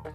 Xin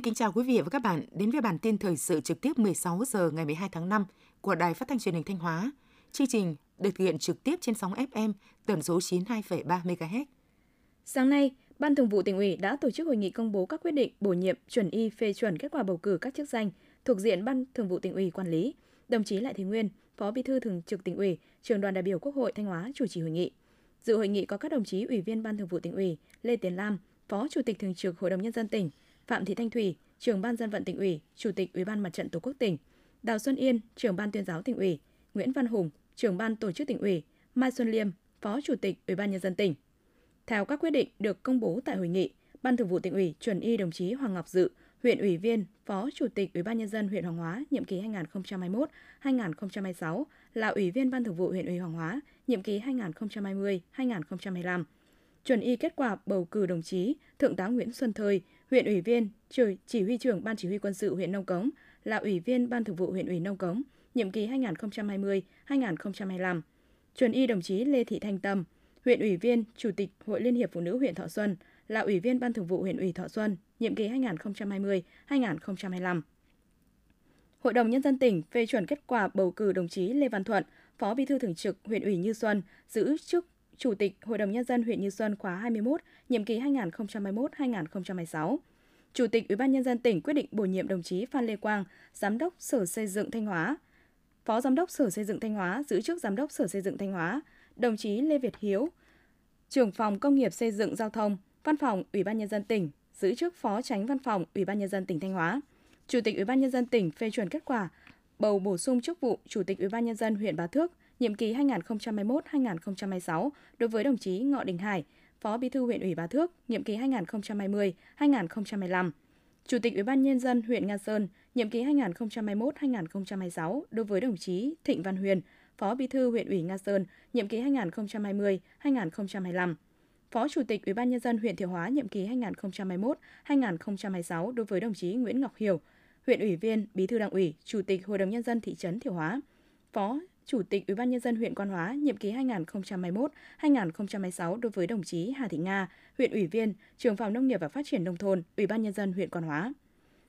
kính chào quý vị và các bạn đến với bản tin thời sự trực tiếp 16 giờ ngày 12 tháng 5 của Đài Phát thanh Truyền hình Thanh Hóa. Chương trình được thực hiện trực tiếp trên sóng FM tần số 92,3 MHz. Sáng nay, Ban Thường vụ tỉnh ủy đã tổ chức hội nghị công bố các quyết định bổ nhiệm chuẩn y phê chuẩn kết quả bầu cử các chức danh thuộc diện Ban Thường vụ tỉnh ủy quản lý. Đồng chí Lại thế Nguyên, Phó Bí thư Thường trực tỉnh ủy, Trường đoàn đại biểu Quốc hội Thanh Hóa chủ trì hội nghị. Dự hội nghị có các đồng chí Ủy viên Ban Thường vụ tỉnh ủy, Lê Tiến Lam, Phó Chủ tịch Thường trực Hội đồng nhân dân tỉnh, Phạm Thị Thanh Thủy, Trưởng ban dân vận tỉnh ủy, Chủ tịch Ủy ban Mặt trận Tổ quốc tỉnh, Đào Xuân Yên, Trưởng ban tuyên giáo tỉnh ủy, Nguyễn Văn Hùng, Trưởng ban tổ chức tỉnh ủy, Mai Xuân Liêm, Phó Chủ tịch Ủy ban nhân dân tỉnh. Theo các quyết định được công bố tại hội nghị, Ban Thường vụ tỉnh ủy chuẩn y đồng chí Hoàng Ngọc Dự, huyện ủy viên, Phó Chủ tịch Ủy ban nhân dân huyện Hoàng Hóa nhiệm kỳ 2021-2026 là ủy viên Ban Thường vụ huyện ủy Hoàng Hóa nhiệm kỳ 2020-2025. Chuẩn y kết quả bầu cử đồng chí Thượng tá Nguyễn Xuân Thời, huyện ủy viên, chỉ huy trưởng Ban chỉ huy quân sự huyện Nông Cống là ủy viên Ban Thường vụ huyện ủy Nông Cống nhiệm kỳ 2020-2025. Chuẩn y đồng chí Lê Thị Thanh Tâm, huyện ủy viên, Chủ tịch Hội Liên hiệp Phụ nữ huyện Thọ Xuân, là ủy viên Ban Thường vụ huyện ủy Thọ Xuân, nhiệm kỳ 2020-2025. Hội đồng Nhân dân tỉnh phê chuẩn kết quả bầu cử đồng chí Lê Văn Thuận, Phó Bí thư Thường trực huyện ủy Như Xuân, giữ chức Chủ tịch Hội đồng Nhân dân huyện Như Xuân khóa 21, nhiệm kỳ 2021-2026. Chủ tịch Ủy ban Nhân dân tỉnh quyết định bổ nhiệm đồng chí Phan Lê Quang, Giám đốc Sở Xây dựng Thanh Hóa, Phó Giám đốc Sở Xây dựng Thanh Hóa giữ chức Giám đốc Sở Xây dựng Thanh Hóa, đồng chí Lê Việt Hiếu, trưởng phòng công nghiệp xây dựng giao thông, văn phòng Ủy ban nhân dân tỉnh, giữ chức Phó Tránh Văn phòng Ủy ban nhân dân tỉnh Thanh Hóa. Chủ tịch Ủy ban nhân dân tỉnh phê chuẩn kết quả bầu bổ sung chức vụ Chủ tịch Ủy ban nhân dân huyện Bá Thước nhiệm kỳ 2021-2026 đối với đồng chí Ngọ Đình Hải, Phó Bí thư huyện ủy Bá Thước nhiệm kỳ 2020-2025. Chủ tịch Ủy ban nhân dân huyện Nga Sơn nhiệm kỳ 2021-2026 đối với đồng chí Thịnh Văn Huyền, Phó Bí thư huyện ủy Nga Sơn, nhiệm kỳ 2020-2025. Phó Chủ tịch Ủy ban nhân dân huyện Thiệu Hóa nhiệm kỳ 2021-2026 đối với đồng chí Nguyễn Ngọc Hiểu, huyện ủy viên, Bí thư Đảng ủy, Chủ tịch Hội đồng nhân dân thị trấn Thiệu Hóa. Phó Chủ tịch Ủy ban nhân dân huyện Quan Hóa nhiệm kỳ 2021-2026 đối với đồng chí Hà Thị Nga, huyện ủy viên, trưởng phòng nông nghiệp và phát triển nông thôn, Ủy ban nhân dân huyện Quan Hóa.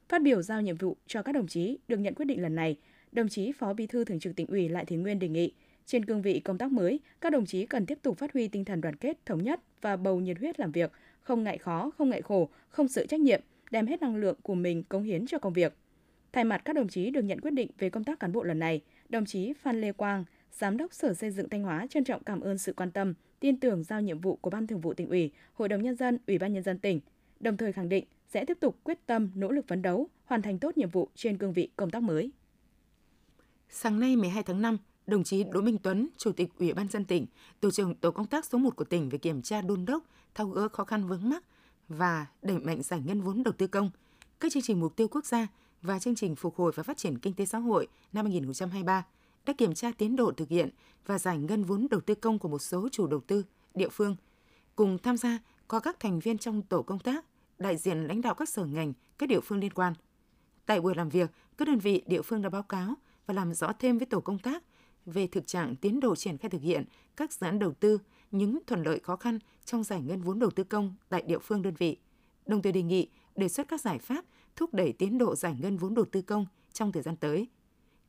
Phát biểu giao nhiệm vụ cho các đồng chí được nhận quyết định lần này, đồng chí Phó Bí thư Thường trực tỉnh ủy Lại Thế Nguyên đề nghị trên cương vị công tác mới, các đồng chí cần tiếp tục phát huy tinh thần đoàn kết, thống nhất và bầu nhiệt huyết làm việc, không ngại khó, không ngại khổ, không sợ trách nhiệm, đem hết năng lượng của mình cống hiến cho công việc. Thay mặt các đồng chí được nhận quyết định về công tác cán bộ lần này, đồng chí Phan Lê Quang, Giám đốc Sở Xây dựng Thanh Hóa trân trọng cảm ơn sự quan tâm, tin tưởng giao nhiệm vụ của Ban Thường vụ tỉnh ủy, Hội đồng nhân dân, Ủy ban nhân dân tỉnh, đồng thời khẳng định sẽ tiếp tục quyết tâm nỗ lực phấn đấu, hoàn thành tốt nhiệm vụ trên cương vị công tác mới. Sáng nay 12 tháng 5, đồng chí Đỗ Minh Tuấn, Chủ tịch Ủy ban dân tỉnh, tổ trưởng tổ công tác số 1 của tỉnh về kiểm tra đôn đốc, thao gỡ khó khăn vướng mắc và đẩy mạnh giải ngân vốn đầu tư công, các chương trình mục tiêu quốc gia và chương trình phục hồi và phát triển kinh tế xã hội năm 2023 đã kiểm tra tiến độ thực hiện và giải ngân vốn đầu tư công của một số chủ đầu tư, địa phương. Cùng tham gia có các thành viên trong tổ công tác, đại diện lãnh đạo các sở ngành, các địa phương liên quan. Tại buổi làm việc, các đơn vị địa phương đã báo cáo và làm rõ thêm với tổ công tác về thực trạng tiến độ triển khai thực hiện các dự án đầu tư, những thuận lợi khó khăn trong giải ngân vốn đầu tư công tại địa phương đơn vị. Đồng thời đề nghị đề xuất các giải pháp thúc đẩy tiến độ giải ngân vốn đầu tư công trong thời gian tới.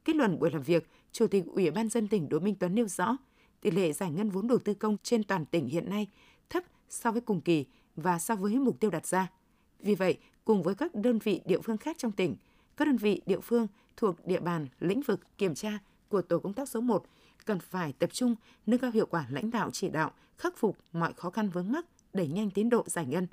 Kết luận buổi làm việc, Chủ tịch Ủy ban dân tỉnh Đỗ Minh Tuấn nêu rõ, tỷ lệ giải ngân vốn đầu tư công trên toàn tỉnh hiện nay thấp so với cùng kỳ và so với mục tiêu đặt ra. Vì vậy, cùng với các đơn vị địa phương khác trong tỉnh, các đơn vị địa phương thuộc địa bàn lĩnh vực kiểm tra của tổ công tác số 1 cần phải tập trung nâng cao hiệu quả lãnh đạo chỉ đạo, khắc phục mọi khó khăn vướng mắc, đẩy nhanh tiến độ giải ngân.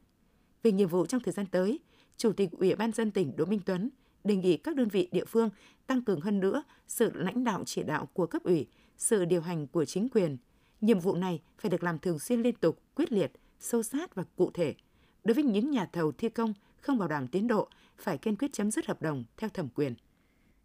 Về nhiệm vụ trong thời gian tới, Chủ tịch Ủy ban dân tỉnh Đỗ Minh Tuấn đề nghị các đơn vị địa phương tăng cường hơn nữa sự lãnh đạo chỉ đạo của cấp ủy, sự điều hành của chính quyền. Nhiệm vụ này phải được làm thường xuyên liên tục, quyết liệt, sâu sát và cụ thể. Đối với những nhà thầu thi công không bảo đảm tiến độ, phải kiên quyết chấm dứt hợp đồng theo thẩm quyền.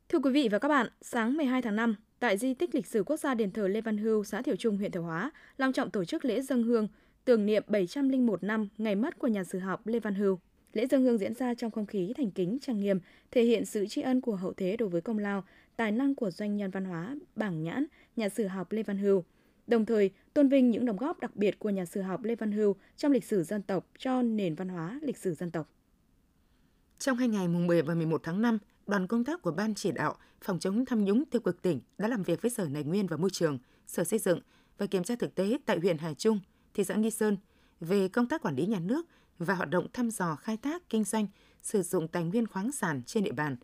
Thưa quý vị và các bạn, sáng 12 tháng 5, tại di tích lịch sử quốc gia đền thờ Lê Văn Hưu, xã Thiệu Trung, huyện Thiệu Hóa, long trọng tổ chức lễ dân hương tưởng niệm 701 năm ngày mất của nhà sử học Lê Văn Hưu. Lễ dân hương diễn ra trong không khí thành kính trang nghiêm, thể hiện sự tri ân của hậu thế đối với công lao, tài năng của doanh nhân văn hóa Bảng Nhãn, nhà sử học Lê Văn Hưu. Đồng thời, tôn vinh những đóng góp đặc biệt của nhà sử học Lê Văn Hưu trong lịch sử dân tộc cho nền văn hóa lịch sử dân tộc. Trong hai ngày mùng 10 và 11 tháng 5, đoàn công tác của Ban chỉ đạo phòng chống tham nhũng tiêu cực tỉnh đã làm việc với Sở Tài nguyên và Môi trường, Sở Xây dựng và kiểm tra thực tế tại huyện Hà Trung, thị xã Nghi Sơn về công tác quản lý nhà nước và hoạt động thăm dò khai thác, kinh doanh, sử dụng tài nguyên khoáng sản trên địa bàn.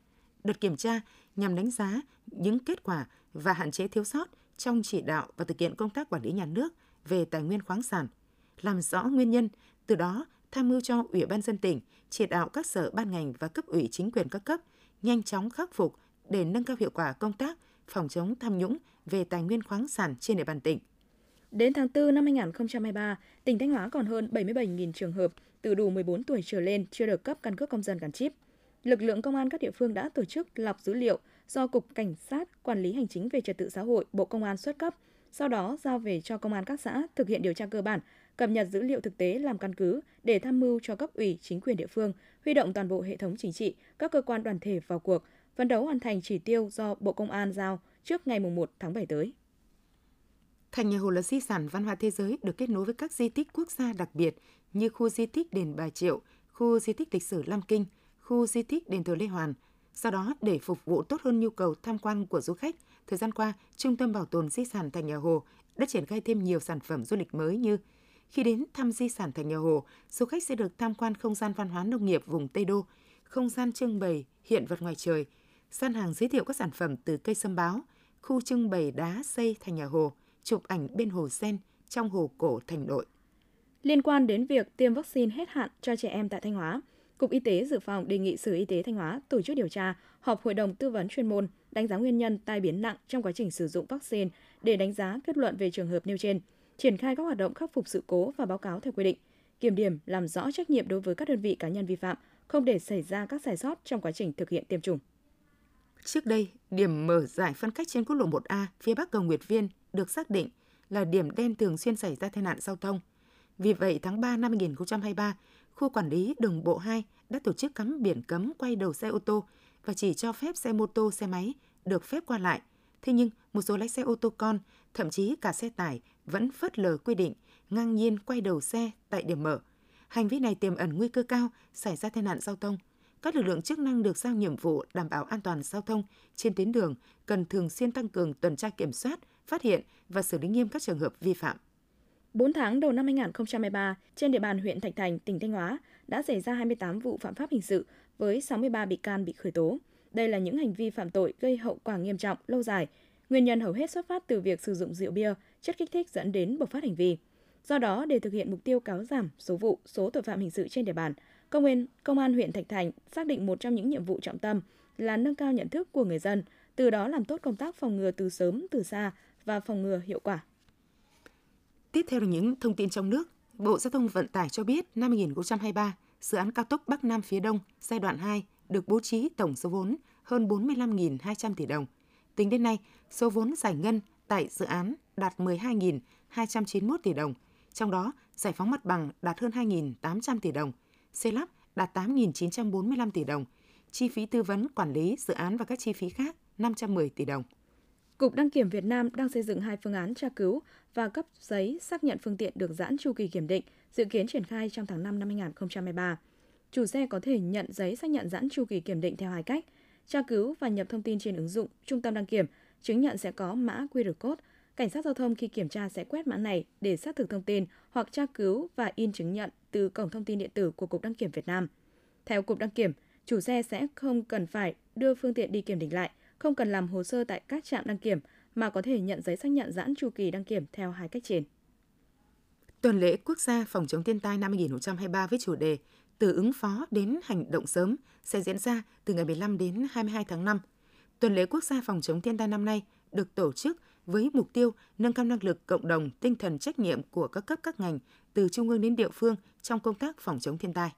Đợt kiểm tra nhằm đánh giá những kết quả và hạn chế thiếu sót trong chỉ đạo và thực hiện công tác quản lý nhà nước về tài nguyên khoáng sản, làm rõ nguyên nhân, từ đó tham mưu cho Ủy ban dân tỉnh chỉ đạo các sở ban ngành và cấp ủy chính quyền các cấp nhanh chóng khắc phục để nâng cao hiệu quả công tác phòng chống tham nhũng về tài nguyên khoáng sản trên địa bàn tỉnh. Đến tháng 4 năm 2023, tỉnh Thanh Hóa còn hơn 77.000 trường hợp từ đủ 14 tuổi trở lên chưa được cấp căn cước công dân gắn chip. Lực lượng công an các địa phương đã tổ chức lọc dữ liệu do Cục Cảnh sát Quản lý Hành chính về Trật tự xã hội Bộ Công an xuất cấp, sau đó giao về cho công an các xã thực hiện điều tra cơ bản, cập nhật dữ liệu thực tế làm căn cứ để tham mưu cho cấp ủy chính quyền địa phương, huy động toàn bộ hệ thống chính trị, các cơ quan đoàn thể vào cuộc, phấn đấu hoàn thành chỉ tiêu do Bộ Công an giao trước ngày 1 tháng 7 tới. Thành nhà Hồ là di sản văn hóa thế giới được kết nối với các di tích quốc gia đặc biệt như khu di tích đền Bà Triệu, khu di tích lịch sử Lam Kinh, khu di tích đền thờ Lê Hoàn. sau đó, để phục vụ tốt hơn nhu cầu tham quan của du khách, thời gian qua, Trung tâm Bảo tồn Di sản Thành nhà Hồ đã triển khai thêm nhiều sản phẩm du lịch mới như khi đến thăm di sản Thành nhà Hồ, du khách sẽ được tham quan không gian văn hóa nông nghiệp vùng Tây Đô, không gian trưng bày hiện vật ngoài trời, gian hàng giới thiệu các sản phẩm từ cây sâm báo, khu trưng bày đá xây Thành nhà Hồ, chụp ảnh bên hồ sen trong hồ cổ Thành Đội. Liên quan đến việc tiêm vaccine hết hạn cho trẻ em tại Thanh Hóa, Cục Y tế Dự phòng đề nghị Sở Y tế Thanh Hóa tổ chức điều tra, họp hội đồng tư vấn chuyên môn, đánh giá nguyên nhân tai biến nặng trong quá trình sử dụng vaccine để đánh giá kết luận về trường hợp nêu trên, triển khai các hoạt động khắc phục sự cố và báo cáo theo quy định, kiểm điểm làm rõ trách nhiệm đối với các đơn vị cá nhân vi phạm, không để xảy ra các sai sót trong quá trình thực hiện tiêm chủng. Trước đây, điểm mở giải phân cách trên quốc lộ 1A phía bắc cầu Nguyệt Viên được xác định là điểm đen thường xuyên xảy ra tai nạn giao thông. Vì vậy, tháng 3 năm 2023, khu quản lý đường bộ 2 đã tổ chức cắm biển cấm quay đầu xe ô tô và chỉ cho phép xe mô tô, xe máy được phép qua lại. Thế nhưng, một số lái xe ô tô con, thậm chí cả xe tải vẫn phớt lờ quy định, ngang nhiên quay đầu xe tại điểm mở. Hành vi này tiềm ẩn nguy cơ cao xảy ra tai nạn giao thông. Các lực lượng chức năng được giao nhiệm vụ đảm bảo an toàn giao thông trên tuyến đường cần thường xuyên tăng cường tuần tra kiểm soát, phát hiện và xử lý nghiêm các trường hợp vi phạm. 4 tháng đầu năm 2023, trên địa bàn huyện Thạch Thành, tỉnh Thanh Hóa đã xảy ra 28 vụ phạm pháp hình sự với 63 bị can bị khởi tố. Đây là những hành vi phạm tội gây hậu quả nghiêm trọng, lâu dài. Nguyên nhân hầu hết xuất phát từ việc sử dụng rượu bia, chất kích thích dẫn đến bộc phát hành vi. Do đó, để thực hiện mục tiêu cáo giảm số vụ, số tội phạm hình sự trên địa bàn, công an, công an huyện Thạch Thành xác định một trong những nhiệm vụ trọng tâm là nâng cao nhận thức của người dân, từ đó làm tốt công tác phòng ngừa từ sớm, từ xa và phòng ngừa hiệu quả. Tiếp theo là những thông tin trong nước. Bộ Giao thông Vận tải cho biết năm 2023, dự án cao tốc Bắc Nam phía Đông giai đoạn 2 được bố trí tổng số vốn hơn 45.200 tỷ đồng. Tính đến nay, số vốn giải ngân tại dự án đạt 12.291 tỷ đồng, trong đó giải phóng mặt bằng đạt hơn 2.800 tỷ đồng, xây lắp đạt 8.945 tỷ đồng, chi phí tư vấn quản lý dự án và các chi phí khác 510 tỷ đồng. Cục Đăng kiểm Việt Nam đang xây dựng hai phương án tra cứu và cấp giấy xác nhận phương tiện được giãn chu kỳ kiểm định, dự kiến triển khai trong tháng 5 năm 2023. Chủ xe có thể nhận giấy xác nhận giãn chu kỳ kiểm định theo hai cách: tra cứu và nhập thông tin trên ứng dụng Trung tâm đăng kiểm, chứng nhận sẽ có mã QR code. Cảnh sát giao thông khi kiểm tra sẽ quét mã này để xác thực thông tin hoặc tra cứu và in chứng nhận từ cổng thông tin điện tử của Cục Đăng kiểm Việt Nam. Theo Cục Đăng kiểm, chủ xe sẽ không cần phải đưa phương tiện đi kiểm định lại, không cần làm hồ sơ tại các trạm đăng kiểm mà có thể nhận giấy xác nhận giãn chu kỳ đăng kiểm theo hai cách trên. Tuần lễ quốc gia phòng chống thiên tai năm 2023 với chủ đề từ ứng phó đến hành động sớm sẽ diễn ra từ ngày 15 đến 22 tháng 5. Tuần lễ quốc gia phòng chống thiên tai năm nay được tổ chức với mục tiêu nâng cao năng lực cộng đồng, tinh thần trách nhiệm của các cấp các ngành từ trung ương đến địa phương trong công tác phòng chống thiên tai.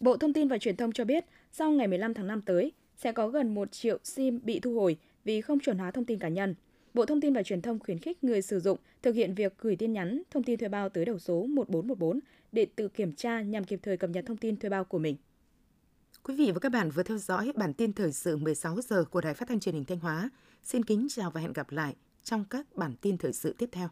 Bộ Thông tin và Truyền thông cho biết, sau ngày 15 tháng 5 tới, sẽ có gần 1 triệu SIM bị thu hồi vì không chuẩn hóa thông tin cá nhân. Bộ Thông tin và Truyền thông khuyến khích người sử dụng thực hiện việc gửi tin nhắn, thông tin thuê bao tới đầu số 1414 để tự kiểm tra nhằm kịp thời cập nhật thông tin thuê bao của mình. Quý vị và các bạn vừa theo dõi bản tin thời sự 16 giờ của Đài Phát thanh Truyền hình Thanh Hóa. Xin kính chào và hẹn gặp lại trong các bản tin thời sự tiếp theo.